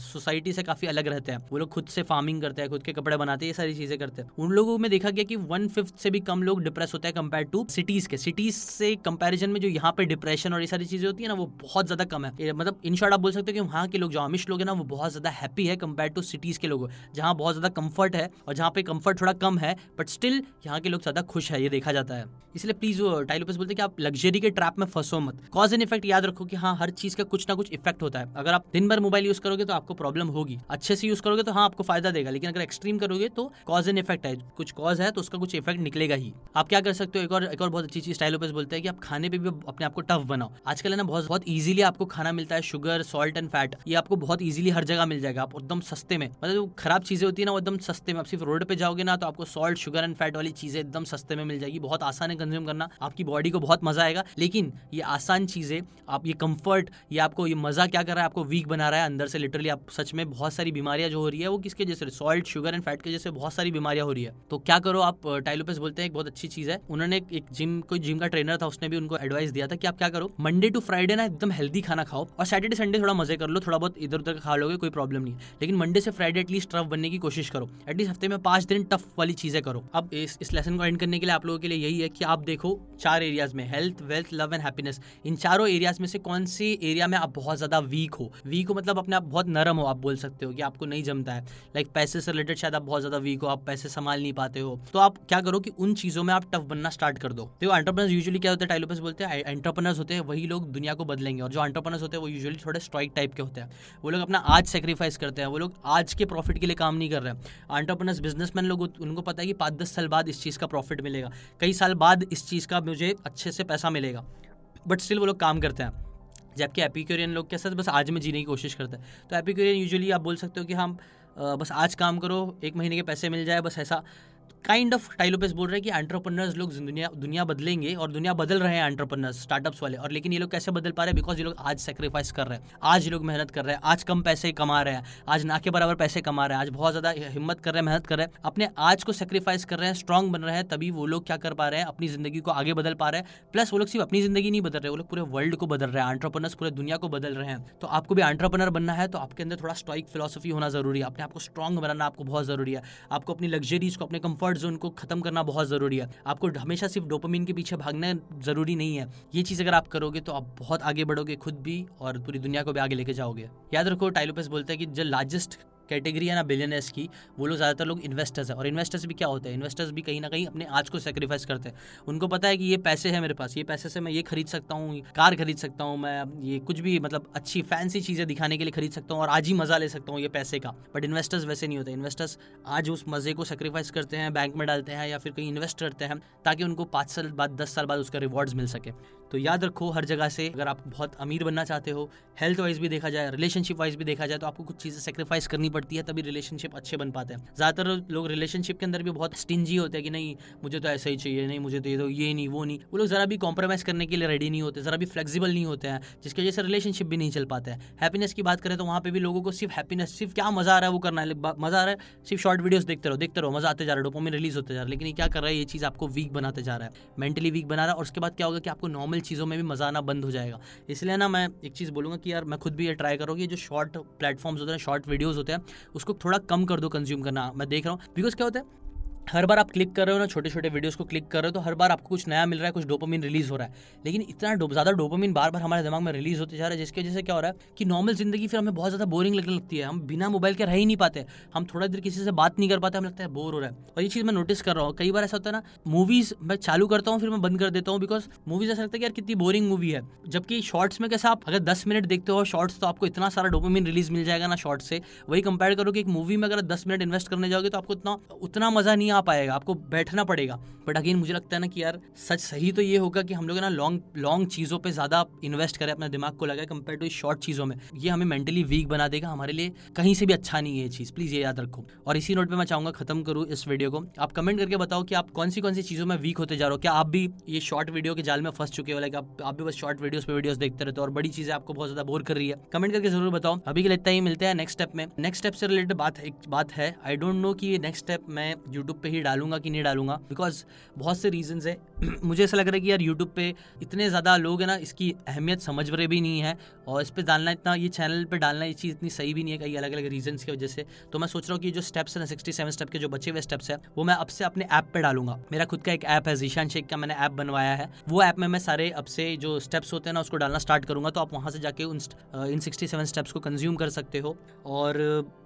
Speaker 1: सोसाइटी से काफ़ी अलग रहते हैं। वो लोग खुद से फ़ार्मिंग करते हैं, खुद के कपड़े बनाते हैं, ये सारी चीज़ें करते हैं। उन लोगों में देखा गया कि वन फिफ्थ से भी कम लोग डिप्रेस होते हैं कंपेयर टू सिटीज़ के। सिटीज़ से कंपेरिजन में जो यहाँ पे डिप्रेशन और ये सारी चीज़ें होती है ना, वो बहुत ज़्यादा कम है। मतलब इन शॉर्ट आप बोल सकते हो कि वहाँ के लोग, जो आमिश लोग हैं ना, वो बहुत ज़्यादा हैप्पी है कंपेयर टू सिटीज़ के लोग। जहाँ बहुत ज़्यादा कंफर्ट है और जहाँ पे कंफर्ट थोड़ा कम है बट स्टिल यहाँ के लोग ज़्यादा खुश है, ये देखा जाता है। इसलिए प्लीज़ टाइलोपस बोलते हैं कि आप लग्जरी के ट्रैप में फंसो मत। कॉज एंड इफ़ेक्ट याद रखो कि हाँ हर चीज़ का कुछ ना कुछ इफ़ेक्ट होता है। अगर आप दिन भर मोबाइल यूज़ करोगे तो आपको प्रॉब्लम होगी। अच्छे से यूज़ करोगे तो हाँ आपको फ़ायदा देगा। लेकिन अगर एक्सट्रीम करोगे तो कॉज एंड इफ़ेक्ट है। कुछ कॉज है तो उसका कुछ इफ़ेक्ट निकलेगा ही। आप क्या कर सकते हो? एक और एक और बहुत अच्छी चीज़ टाइलोपस बोलते हैं कि आप खाने पे भी अपने आप को टफ बनाओ। आजकल है ना बहुत बहुत ईजिली आपको खाना मिलता है शुगर सॉल्ट एंड फैट ये आपको बहुत ईजिली हर जगह मिल जाएगा। आप एकदम सस्ते में मतलब जो खराब चीज़ें होती है ना वो एकदम सस्ते में। आप सिर्फ़ रोड पे जाओगे ना तो आपको सॉल्ट शुगर एंड फैट वाली चीज़ें एकदम सस्ते में मिल जाएगी। बहुत आसान है कंज्यूम करना। आपकी बॉडी को बहुत मज़ा आएगा। लेकिन ये आसान चीज़ें, आप ये कंफर्ट ये आपको, ये मज़ा क्या कर रहा है? आपको वीक बना रहा है। अंदर से लिटरली आप सच में बहुत सारी बीमारियाँ जो हो रही है वो किसके जैसे? सॉल्ट शुगर एंड फैट के जैसे बहुत सारी बीमारियाँ हो रही है। तो क्या करो आप टाइलोपेस बोलते हैं, एक बहुत अच्छी चीज़ है। उन्होंने एक जिम, कोई जिम का ट्रेनर था, उसने भी उनको एडवाइस दिया था कि आप क्या करो मंडे टू फ्राइडे ना एकदम हेल्दी खाना खाओ और सैटरडे संडे थोड़ा मज़े कर लो, थोड़ा बहुत इधर उधर खा लोगे, कोई प्रॉब्लम नहीं लेकिन मंडे से फ्राइडे एटलीस्ट टफ बनने की कोशिश करो। एटलीस्ट हफ़्ते में पाँच दिन टफ वाली चीज़ें करो। अब इस इस लेसन को एंड करने के लिए आप लोगों के लिए यही है कि आप देखो चार एरियाज़ में health wealth love and happiness इन चारों एरियाज़ में से कौन सी एरिया में आप बहुत ज़्यादा वीक हो? वीक हो मतलब अपने आप बहुत नरम हो, आप बोल सकते हो कि आपको नहीं जमता है। लाइक पैसे से रिलेटेड शायद आप बहुत ज़्यादा वीक हो, आप पैसे संभाल नहीं पाते हो। तो आप क्या करो कि उन चीज़ों में आप टफ बनना स्टार्ट कर दो। तो एंटरप्रेनर्स यूजुअली क्या होता है टाइलोपस बोलते हैं एंटरप्रेनर्स होते हैं, वही लोग दुनिया को बदलेंगे। और जो एंटरप्रेनर्स होते हैं, वो यूजुअली थोड़े स्ट्राइक टाइप के होते हैं। वो लोग अपना आज सेक्रीफाइस करते हैं, वो लोग आज के प्रॉफिट के लिए काम नहीं कर रहे हैं। एंटरप्रेनर्स बिजनेसमैन लोग उनको पता है कि पाँच दस साल बाद इस चीज़ का प्रॉफिट मिलेगा। कई साल बाद इस चीज़ का मुझे अच्छे से पैसा मिलेगा। बट स्टिल वो लोग काम करते हैं। जबकि एपिक्योरियन लोग के साथ बस आज में जीने की कोशिश करते हैं। तो एपिक्योरियन यूजुअली आप बोल सकते हो कि हम बस आज काम करो एक महीने के पैसे मिल जाए बस ऐसा। काइंड ऑफ़ टाइलोपेस बोल रहे हैं कि एंटरप्रेन्योर्स लोग दुनिया दुनिया बदलेंगे और दुनिया बदल रहे हैं एंटरप्रेन्योर्स स्टार्टअप्स वाले। और लेकिन ये लोग कैसे बदल पा रहे हैं? बिकॉज़ ये लोग आज सेक्रीफाइस कर रहे हैं। आज ये लोग मेहनत कर रहे हैं। आज कम पैसे कमा रहे हैं। आज ना के बराबर पैसे कमा रहे हैं। आज बहुत ज़्यादा हिम्मत कर रहे हैं, मेहनत कर रहे हैं। अपने आज को सेक्रीफाइस कर रहे हैं स्ट्रॉन्ग बन रहे हैं, तभी वो लोग क्या कर पा रहे हैं? अपनी ज़िंदगी को आगे बदल पा रहे हैं। प्लस वो लोग सिर्फ़ अपनी ज़िंदगी नहीं बदल रहे, वो लोग पूरे वर्ल्ड को बदल रहे हैं। एंटरप्रेनर्स पूरे दुनिया को बदल रहे हैं। तो आपको भी एंटरप्रेनर बनना है तो आपके अंदर थोड़ा स्ट्राइक फिलोसफी होना ज़रूरी है। अपने आपको स्ट्रॉन्ग बनाना आपको बहुत ज़रूरी है। आपको अपनी लग्जरीज को, अपने कंफर्ट जोन को खत्म करना बहुत ज़रूरी है। आपको हमेशा सिर्फ़ डोपामिन के पीछे भागना ज़रूरी नहीं है। ये चीज़ अगर आप करोगे तो आप बहुत आगे बढ़ोगे खुद भी और पूरी दुनिया को भी आगे लेके जाओगे। याद रखो टाइलोपस बोलते हैं कि जो लार्जेस्ट कैटेगरी है ना बिलियनर्स की, वो लोग ज़्यादातर लोग इन्वेस्टर्स हैं। और इन्वेस्टर्स भी क्या होते हैं? इन्वेस्टर्स भी कहीं ना कहीं अपने आज को सेक्रीफाइस करते हैं। उनको पता है कि ये पैसे है मेरे पास, ये पैसे से मैं ये खरीद सकता हूँ, कार खरीद सकता हूँ, मैं ये कुछ भी मतलब अच्छी फैंसी चीज़ें दिखाने के लिए खरीद सकता हूँ और आज ही मज़ा ले सकता हूँ ये पैसे का। बट इन्वेस्टर्स वैसे नहीं होते। इन्वेस्टर्स आज उस मज़े को सेक्रीफाइस करते हैं बैंक में डालते हैं या फिर कहीं इन्वेस्ट करते हैं, ताकि उनको पाँच साल बाद, दस साल बाद उसका रिवॉर्ड्स मिल सके। तो याद रखो, हर जगह से अगर आप बहुत अमीर बनना चाहते हो हेल्थ वाइज भी देखा जाए रिलेशनशिप वाइज भी देखा जाए तो आपको कुछ चीज़ें सेक्रीफाइस करनी पड़ती है, तभी रिलेशनशिप अच्छे बन पाते हैं। ज़्यादातर लोग रिलेशनशिप के अंदर भी बहुत स्टिंजी होते हैं कि नहीं, मुझे तो ऐसा ही चाहिए, नहीं, मुझे तो ये तो ये नहीं, वो नहीं। वो लोग ज़रा भी कॉम्प्रोमाइज़ करने के लिए रेडी नहीं होते, ज़रा भी फ्लेक्सिबल नहीं होते हैं, जिसकी वजह से रिलेशनशिप भी नहीं चल पाते हैं। हैप्पीनेस की बात करें तो वहाँ पे भी लोगों को सिर्फ़ हैप्पीनेस सिर्फ़ क्या मज़ा आ रहा है वो करना है। मज़ा आ रहा है सिर्फ़ शॉर्ट वीडियोस देखते रहो देखते रहो, मज़ा आते जा रहा है डोपोमिन रिलीज़ होते जा रहा है। लेकिन क्या कर रहा है, ये चीज़ आपको वीक बनाते जा रहा है। मेंटली वीक बना रहा है और उसके बाद क्या होगा कि आपको नॉर्मल चीज़ों में भी मज़ा आना बंद हो जाएगा। इसलिए ना मैं एक चीज़ बोलूँगा कि यार मैं खुद भी ये ट्राई करूँगी जो शॉर्ट प्लेटफॉर्म्स होते हैं शॉर्ट वीडियोज़ होते हैं, उसको थोड़ा कम कर दो कंज्यूम करना। मैं देख रहा हूँ। बिकॉज़ क्या होता है हर बार आप क्लिक कर रहे हो ना छोटे छोटे वीडियोस को क्लिक कर रहे हो तो हर बार आपको कुछ नया मिल रहा है कुछ डोपामिन रिलीज़ हो रहा है। लेकिन इतना डो, ज़्यादा डोपामिन बार बार हमारे दिमाग में रिलीज़ होते जा रहा है जिसकी वजह से क्या हो रहा है कि नॉर्मल ज़िंदगी फिर हमें बहुत ज़्यादा बोरिंग लगने लगती है। हम बिना मोबाइल के रह ही नहीं पाते। हम थोड़ा देर किसी से बात नहीं कर पाते हमें लगता है बोर हो रहा है। और ये चीज़ मैं नोटिस कर रहा हूँ कई बार ऐसा होता है ना मूवीज़ मैं चालू करता हूँ फिर मैं बंद कर देता हूँ बिकॉज़ मूवीज़ ऐसा लगता है कि यार कितनी बोरिंग मूवी है। जबकि शॉर्ट्स में कैसे आप अगर दस मिनट देखते हो शॉर्ट्स तो आपको इतना सारा डोपामिन रिलीज़ मिल जाएगा ना शॉर्ट से। वही कंपेयर करो कि एक मूवी में अगर दस मिनट इन्वेस्ट करने जाओगे तो आपको इतना उतना मज़ा नहीं आ पाएगा, आपको बैठना पड़ेगा। बट अगेन मुझे लगता है ना कि यार, सच सही तो ये होगा कि हम लोग ना लॉन्ग लॉन्ग चीज़ों पे ज़्यादा इन्वेस्ट करें अपने दिमाग को लगाए कंपेयर टू शॉर्ट चीज़ों में। ये हमें मेंटली वीक बना देगा, हमारे लिए कहीं से भी अच्छा नहीं है ये चीज़। प्लीज़ ये याद रखो। और इसी नोट पर मैं चाहूँगा खत्म करूँ इस वीडियो को। आप कमेंट करके बताओ कि आप कौन सी कौन सी चीज़ों में वीक होते जा रहे हो। क्या आप भी ये शॉर्ट वीडियो के जाल में फंस चुके हो? लाइक आप आप भी बस शॉर्ट वीडियोस पे वीडियोस देखते रहते हो और बड़ी चीज़ें आपको बहुत ज़्यादा बोर कर रही है। कमेंट करके ज़रूर बताओ। अभी के लिए इतना ही, मिलते हैं नेक्स्ट स्टेप में। नेक्स्ट स्टेप से रिलेटेड बात, एक बात है। आई डोंट नो कि ये नेक्स्ट स्टेप मैं यूट्यूब पे ही डालूँगा कि नहीं डालूँगा? बिकॉज़ बहुत से रीजंस है। मुझे ऐसा लग रहा है कि यार यूट्यूब पे इतने ज़्यादा लोग हैं ना, इसकी अहमियत समझ रहे भी नहीं है और इस पर डालना इतना, ये चैनल पे डालना, ये चीज़ इतनी सही भी नहीं है कई अलग अलग रीजंस की वजह से। तो मैं सोच रहा हूँ कि जो स्टेप्स है ना सिक्सटी सेवन स्टेप के जो बचे हुए स्टेप्स है, वो मैं अब से अपने ऐप पे डालूँगा। मेरा खुद का एक ऐप है जीशान शेख का मैंने ऐप बनवाया है। वो ऐप में मैं सारे अब से जो स्टेप्स होते हैं ना, उसको डालना स्टार्ट करूँगा। तो आप वहाँ से जाके उन इन सिक्सटी सेवन स्टेप्स को कंज्यूम कर सकते हो। और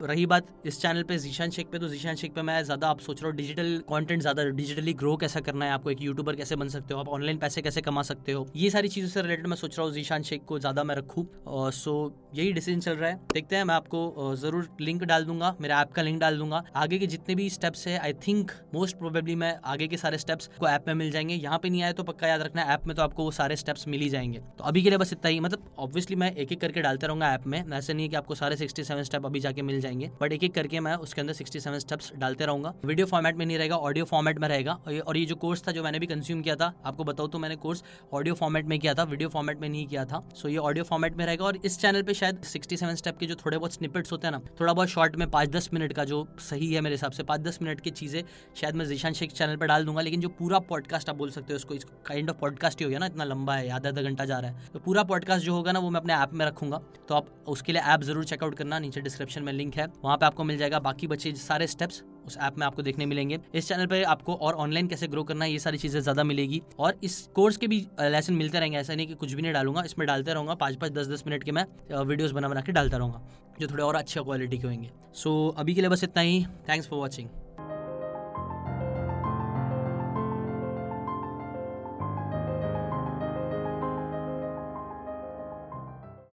Speaker 1: रही बात इस चैनल पर जीशान शेख पे तो जीशान शेख पे मैं ज़्यादा आप सोच रहा हूँ डिजिटल कॉन्टेंट ज़्यादा डिजिटली ग्रो कैसा करना है, आपको एक यूट्यूबर कैसे बन सकते हो, आप ऑनलाइन पैसे कैसे कमा सकते हो, ये सारी चीज़ों से रिलेटेड मैं सोच रहा हूँ जीशान शेख को ज़्यादा मैं रखूँ। सो यही डिसीज़न चल रहा है। देखते हैं, मैं आपको ज़रूर लिंक डाल दूँगा, मेरे ऐप का लिंक डाल दूँगा। आगे के जितने भी स्टेप्स है आई थिंक मोस्ट प्रोबेबली मैं आगे के सारे स्टेप्स को ऐप में मिल जाएँगे। यहाँ पे नहीं आए तो पक्का याद रखना ऐप में तो आपको वो सारे स्टेप्स मिल ही जाएँगे। तो अभी के लिए बस इतना ही। मतलब ऑब्वियसली मैं एक एक करके डालते रहूँगा ऐप में। ऐसे नहीं कि आपको सारे सिक्सटी स्टेप अभी जाके मिल जाएँगे बट एक एक करके मैं उसके अंदर सिक्सटी स्टेप्स डालते रहूँगा। वीडियो फॉर्मेट में नहीं रहेगा ऑडियो फॉर्मेट में रहेगा। और ये जो कोर्स था जो मैंने भी कंज्यूम किया था, आपको बताऊँ तो मैंने कोर्स ऑडियो फॉर्मेट में किया था वीडियो फॉर्मेट में नहीं किया था। सो ये ऑडियो फॉर्मेट में रहेगा और इस चैनल पे शायद सिक्सटी सेवन स्टेप के जो थोड़े बहुत स्निपेट्स होते हैं ना, थोड़ा बहुत शॉर्ट में पाँच दस मिनट का जो सही है मेरे हिसाब से पाँच दस मिनट की चीज़ें शायद मैं जीशान शेख चैनल पर डाल दूँगा, लेकिन जो पूरा पॉडकास्ट आप बोल सकते हो उसको काइंड ऑफ़ पॉडकास्ट ही हो गया ना, इतना लंबा है आधा आधा घंटा जा रहा है। तो पूरा पॉडकास्ट जो होगा ना वो मैं अपने ऐप में रखूँगा। तो आप उसके लिए ऐप ज़रूर चेकआउट करना, नीचे डिस्क्रिप्शन में लिंक है, वहाँ पे आपको मिल जाएगा, बाकी बचे सारे स्टेप्स उस ऐप में आपको देखने मिलेंगे। इस चैनल पर आपको और ऑनलाइन कैसे ग्रो करना है, ये सारी चीज़ें ज़्यादा मिलेगी। और इस कोर्स के भी लेसन मिलते रहेंगे, ऐसा नहीं कि कुछ भी नहीं डालूँगा, इसमें डालते रहूँगा। पाँच पाँच, दस दस मिनट के मैं वीडियोज़ बना बना के डालता रहूँगा, जो थोड़े और अच्छे क्वालिटी के होंगे। सो अभी के लिए बस इतना ही। Thanks for watching